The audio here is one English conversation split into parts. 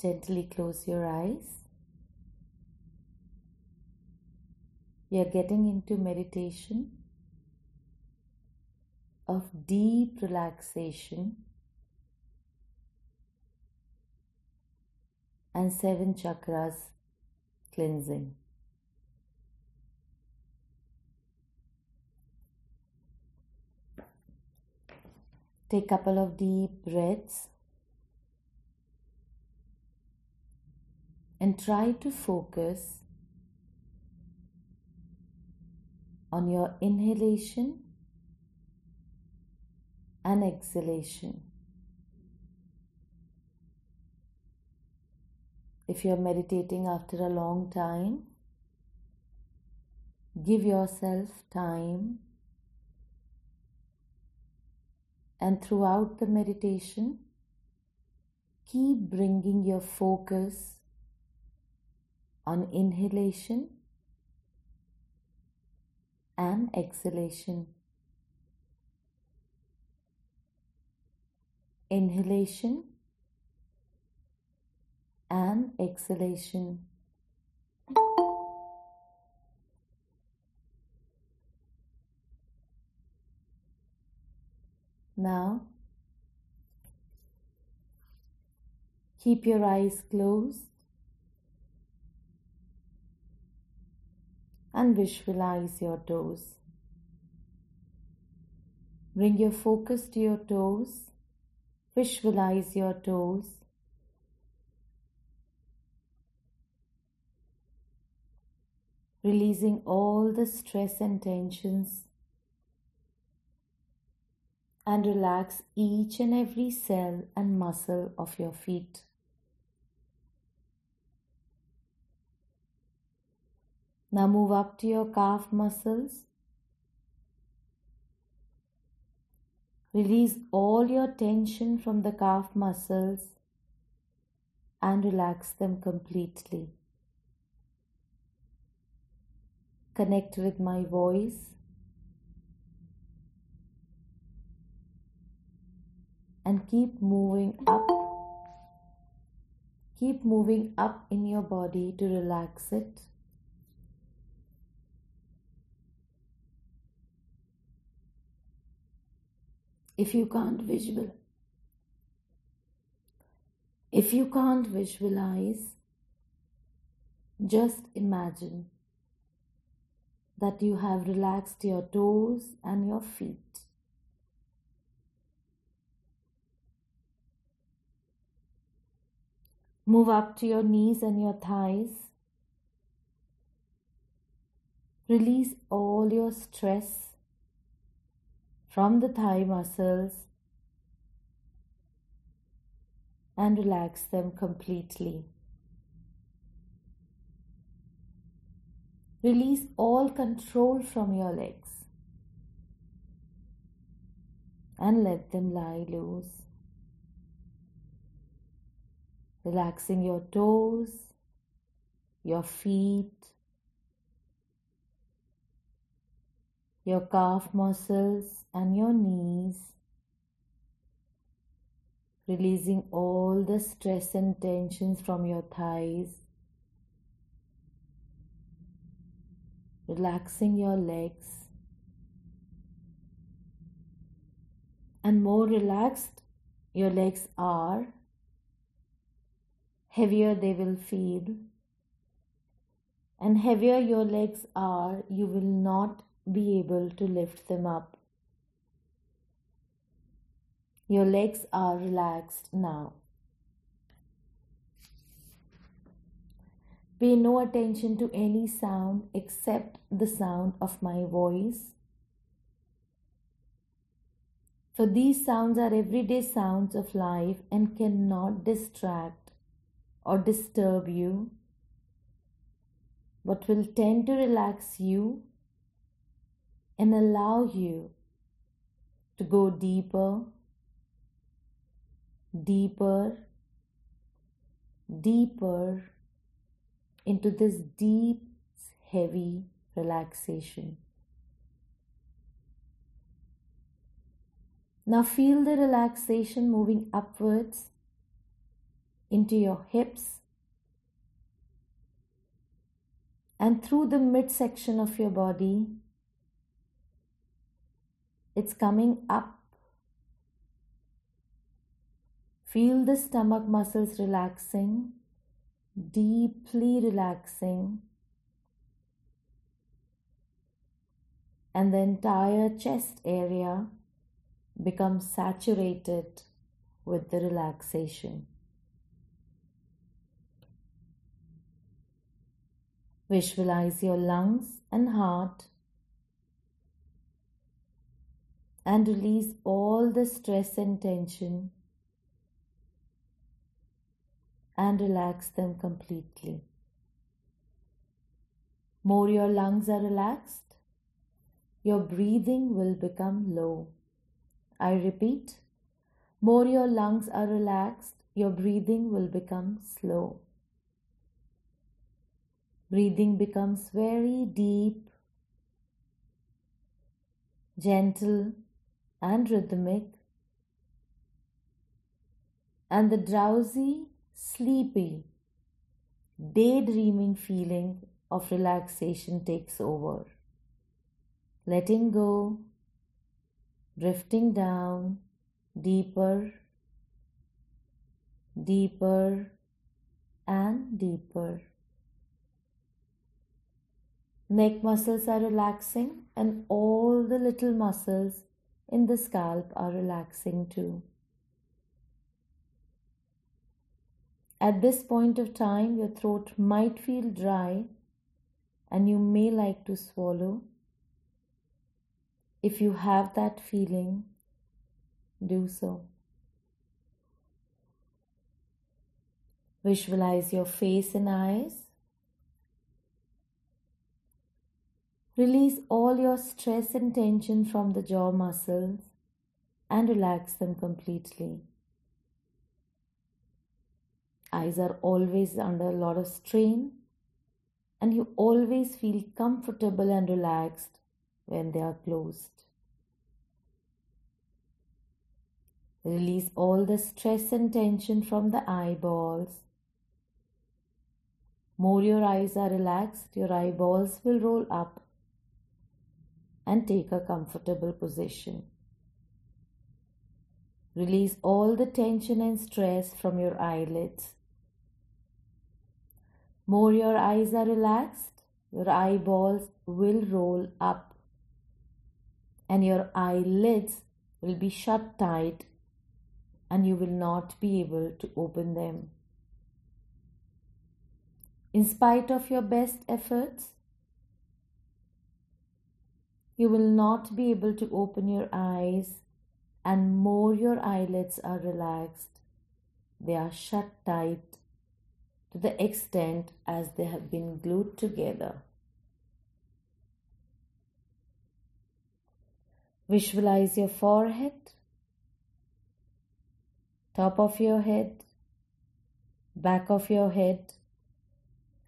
Gently close your eyes. We are getting into meditation of deep relaxation and seven chakras cleansing. Take a couple of deep breaths and try to focus on your inhalation and exhalation. If you're meditating after a long time, give yourself time and throughout the meditation, keep bringing your focus on inhalation and exhalation. Inhalation and exhalation. Now, keep your eyes closed and visualize your toes. Bring your focus to your toes. Visualize your toes. Releasing all the stress and tensions and relax each and every cell and muscle of your feet. Now move up to your calf muscles. Release all your tension from the calf muscles and relax them completely. Connect with my voice and keep moving up. Keep moving up in your body to relax it. If you can't visual if you can't visualize just imagine that you have relaxed your toes and your feet. Move up to your knees and your thighs. Release all your stress from the thigh muscles and relax them completely. Release all control from your legs and let them lie loose. Relaxing your toes, your feet, your calf muscles and your knees, releasing all the stress and tensions from your thighs, relaxing your legs, and more relaxed your legs are, heavier they will feel. And heavier your legs are, you will not be able to lift them up. Your legs are relaxed now. Pay no attention to any sound except the sound of my voice. For these sounds are everyday sounds of life and cannot distract or disturb you, but will tend to relax you and allow you to go deeper deeper, deeper into this deep, heavy relaxation. Now feel the relaxation moving upwards into your hips and through the midsection of your body. It's coming up. Feel the stomach muscles relaxing, deeply relaxing. And the entire chest area becomes saturated with the relaxation. Visualize your lungs and heart and release all the stress and tension and relax them completely. More your lungs are relaxed, your breathing will become low. I repeat, more your lungs are relaxed, your breathing will become slow. Breathing becomes very deep, gentle, and rhythmic. And the drowsy, sleepy, daydreaming feeling of relaxation takes over. Letting go, drifting down, deeper, deeper, and deeper. Neck muscles are relaxing, and all the little muscles in the scalp are relaxing too. At this point of time, your throat might feel dry and you may like to swallow. If you have that feeling, do so. Visualize your face and eyes. Release all your stress and tension from the jaw muscles and relax them completely. Eyes are always under a lot of strain, and you always feel comfortable and relaxed when they are closed. Release all the stress and tension from the eyeballs. More your eyes are relaxed, your eyeballs will roll up and take a comfortable position. Release all the tension and stress from your eyelids. More your eyes are relaxed, your eyeballs will roll up and your eyelids will be shut tight and you will not be able to open them. In spite of your best efforts, you will not be able to open your eyes, and more your eyelids are relaxed. They are shut tight to the extent as they have been glued together. Visualize your forehead, top of your head, back of your head,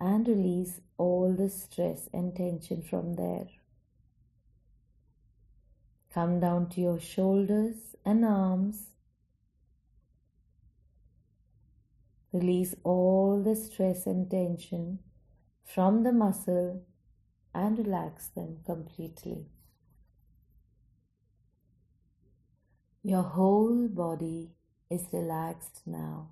and release all the stress and tension from there. Come down to your shoulders and arms. Release all the stress and tension from the muscle and relax them completely. Your whole body is relaxed now.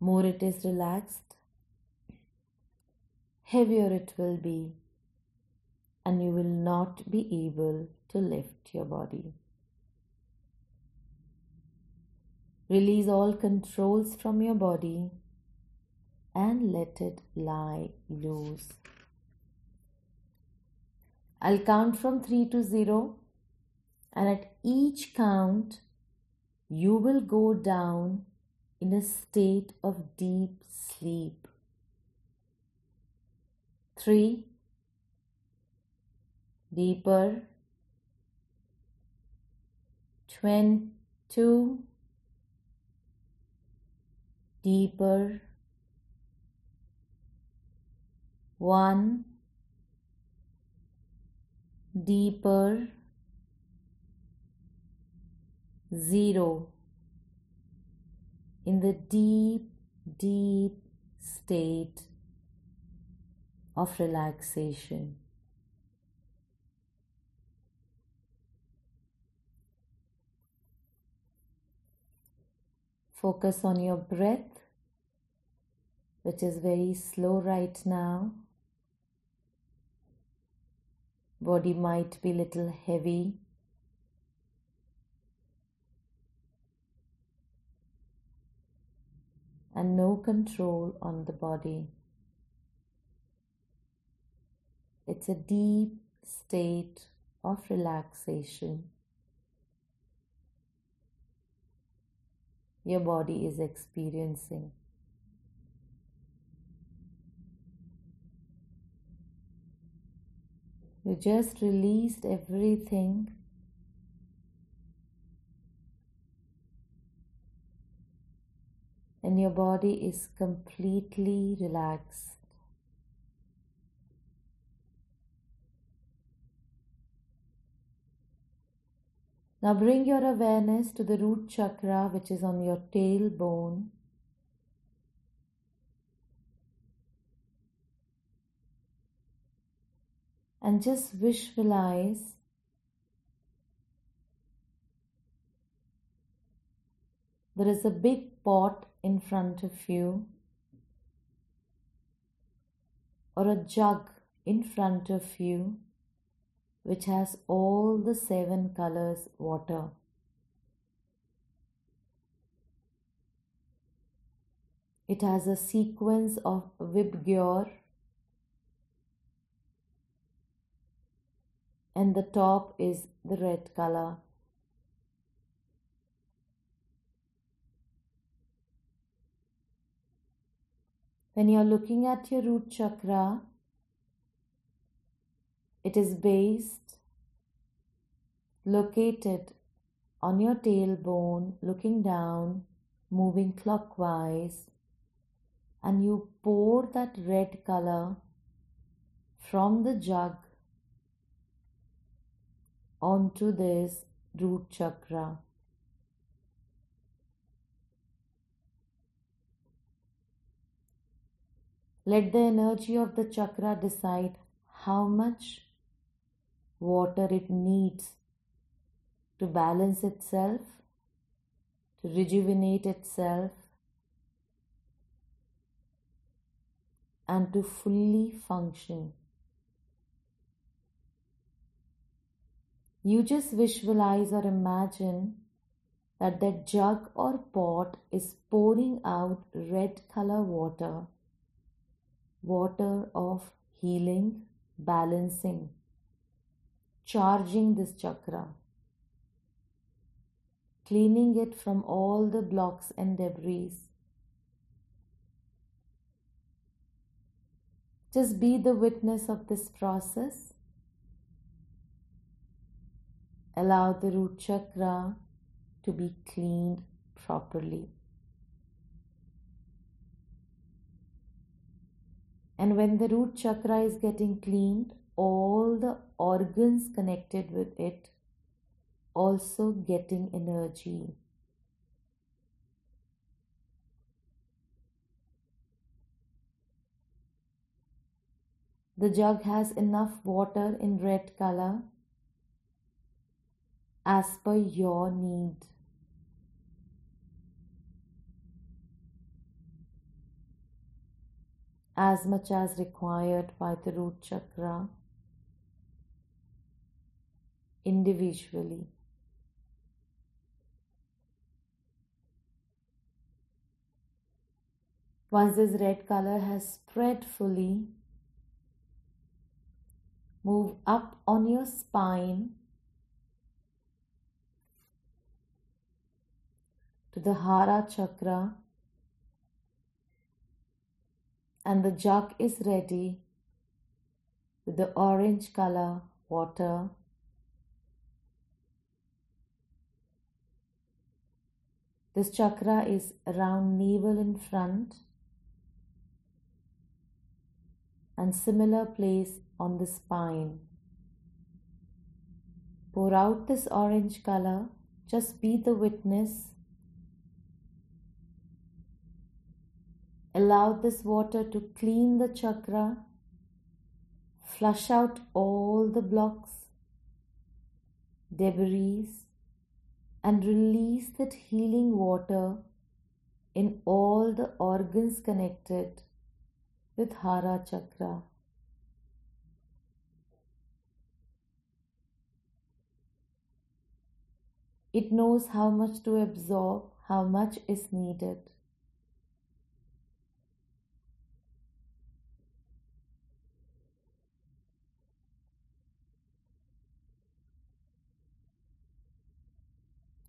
More it is relaxed, heavier it will be and you will not be able to lift your body. Release all controls from your body and let it lie loose. I'll count from 3 to 0, and at each count, you will go down in a state of deep sleep. 3 deeper 22 deeper 1 deeper 0 in the deep, deep state of relaxation. Focus on your breath, which is very slow right now. Body might be little heavy. And no control on the body. It's a deep state of relaxation. Your body is experiencing. You just released everything. And your body is completely relaxed. Now bring your awareness to the root chakra, which is on your tailbone. And just visualize there is a big pot in front of you or a jug in front of you which has all the seven colors water. It has a sequence of Vibgyor and the top is the red color. When you are looking at your root chakra, it is based, located on your tailbone, looking down, moving clockwise, and you pour that red color from the jug onto this root chakra. Let the energy of the chakra decide how much water it needs to balance itself, to rejuvenate itself, and to fully function. You just visualize or imagine that that jug or pot is pouring out red color water, water of healing, balancing charging this chakra, cleaning it from all the blocks and debris. Just be the witness of this process. Allow the root chakra to be cleaned properly. And when the root chakra is getting cleaned, all the organs connected with it also getting energy. The jug has enough water in red color as per your need. As much as required by the root chakra individually. Once this red color has spread fully, move up on your spine to the Hara chakra and the jug is ready with the orange color water This chakra is around navel in front and similar place on the spine. Pour out this orange color, just be the witness. Allow this water to clean the chakra, flush out all the blocks, debris, and release that healing water in all the organs connected with Hara Chakra. It knows how much to absorb, how much is needed.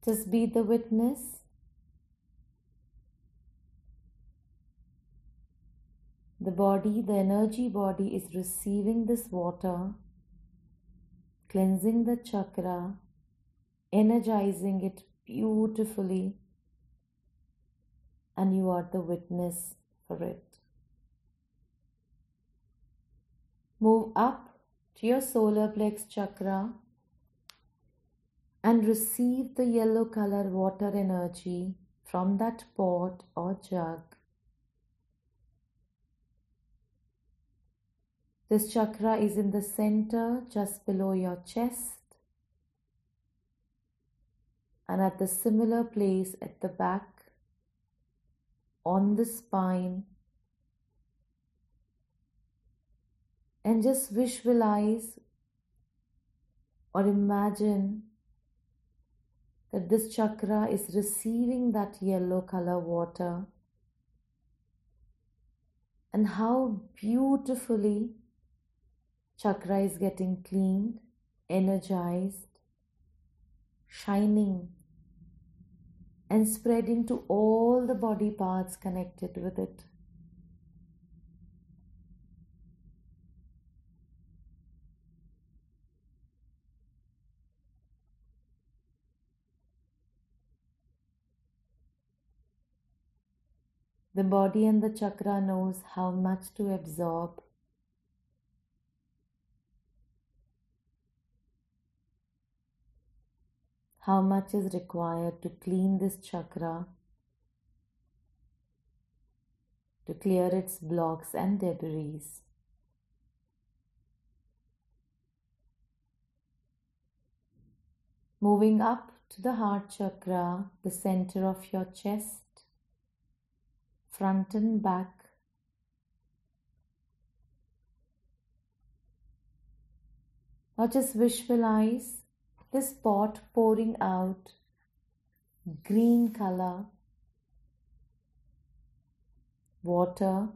Just be the witness. The body, the energy body is receiving this water, cleansing the chakra, energizing it beautifully, and you are the witness for it. Move up to your solar plex chakra and receive the yellow color water energy from that pot or jug. This chakra is in the center just below your chest and at the similar place at the back, on the spine. And just visualize or imagine that this chakra is receiving that yellow color water and how beautifully chakra is getting cleaned, energized, shining, and spreading to all the body parts connected with it. The body and the chakra knows how much to absorb. How much is required to clean this chakra, to clear its blocks and debris. Moving up to the heart chakra, the center of your chest front and back. Now just visualize this pot pouring out green color water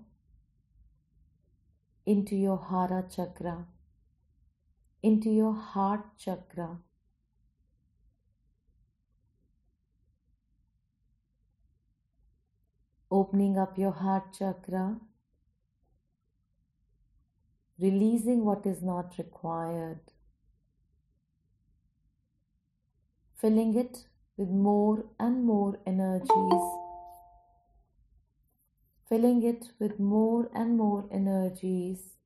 into your Hara chakra, into your heart chakra. Opening up your heart chakra, releasing what is not required, filling it with more and more energies, filling it with more and more energies.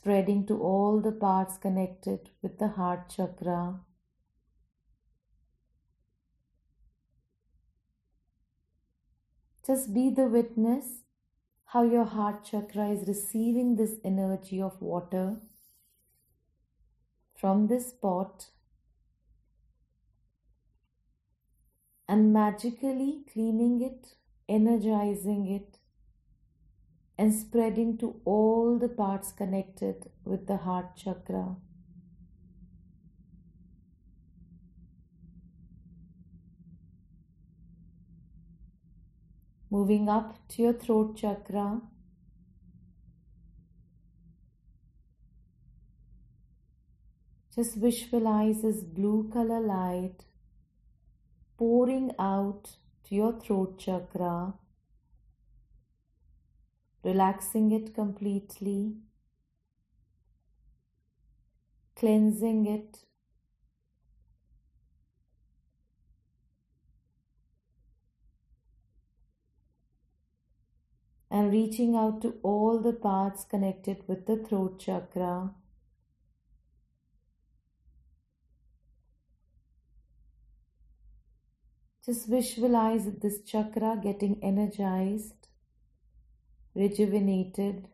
Spreading to all the parts connected with the heart chakra. Just be the witness how your heart chakra is receiving this energy of water from this pot and magically cleaning it, energizing it, and spreading to all the parts connected with the heart chakra. Moving up to your throat chakra. Just visualize this blue color light pouring out to your throat chakra relaxing it completely, cleansing it. And reaching out to all the parts connected with the throat chakra. Just visualize this chakra getting energized rejuvenated,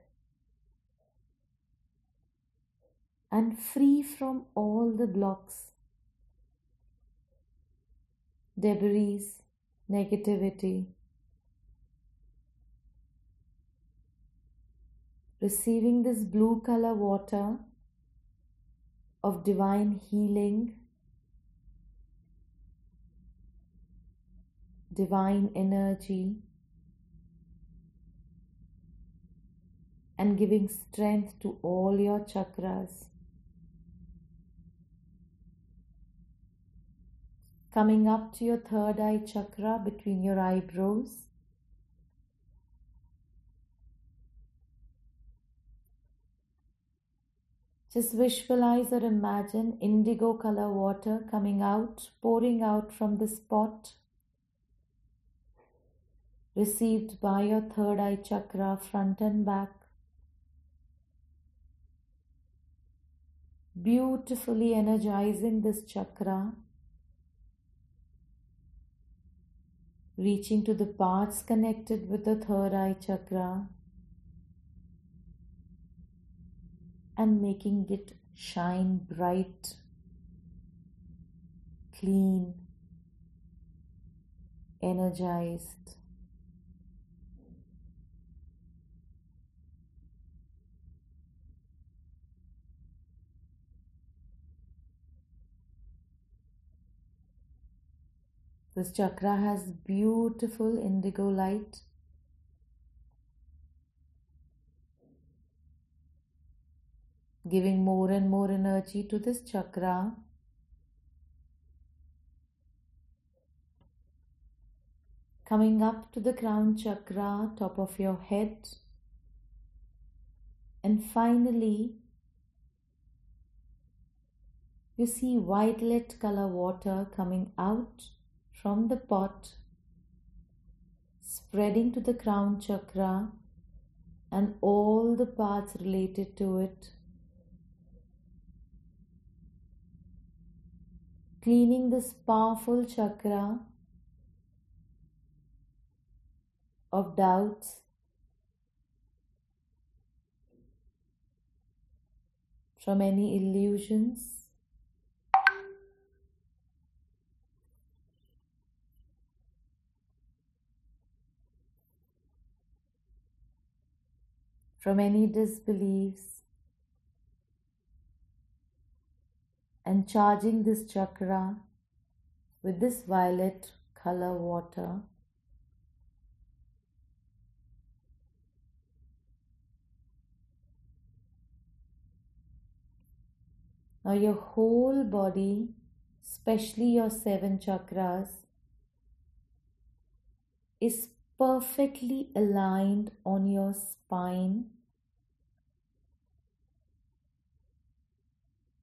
and free from all the blocks, debris, negativity. Receiving this blue color water of divine healing, divine energy, and giving strength to all your chakras. Coming up to your third eye chakra between your eyebrows. Just visualize or imagine indigo color water coming out, pouring out from the spot received by your third eye chakra, front and back. Beautifully energizing this chakra, reaching to the parts connected with the third eye chakra and making it shine bright, clean, energized. This chakra has beautiful indigo light. Giving more and more energy to this chakra. Coming up to the crown chakra, top of your head. And finally, you see violet color water coming out from the pot, spreading to the crown chakra and all the parts related to it. Cleaning this powerful chakra of doubts, from any illusions. From any disbeliefs and charging this chakra with this violet color water. Now, your whole body, especially your seven chakras, is perfectly aligned on your spine,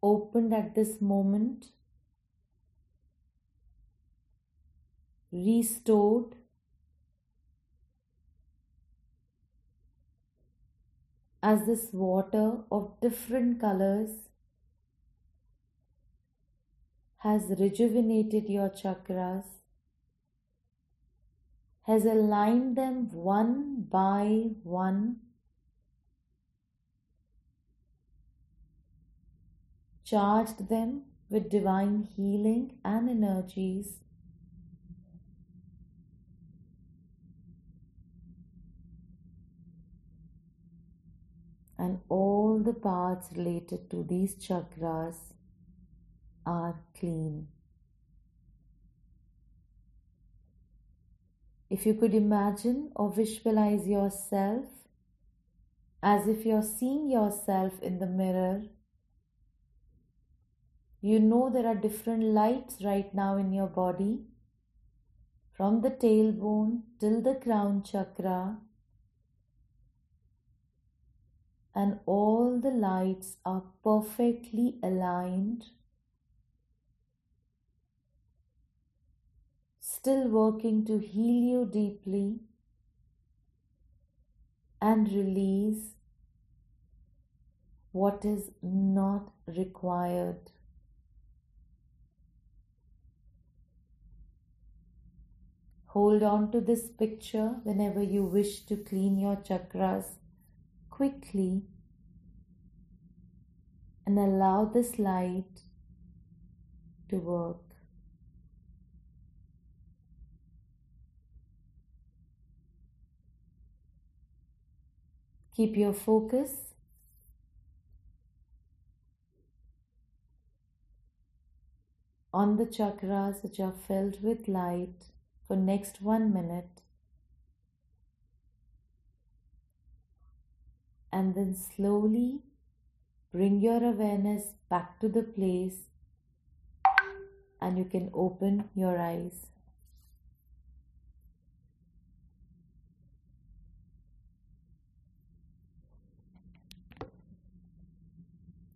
opened at this moment, restored. As this water of different colors has rejuvenated your chakras, has aligned them one by one, charged them with divine healing and energies. And all the parts related to these chakras are clean. If you could imagine or visualize yourself as if you're seeing yourself in the mirror, you know there are different lights right now in your body. From the tailbone till the crown chakra, and all the lights are perfectly aligned. Still working to heal you deeply. And release what is not required. Hold on to this picture whenever you wish to clean your chakras quickly and allow this light to work. Keep your focus on the chakras which are filled with light for next 1 minute. And then slowly bring your awareness back to the place and you can open your eyes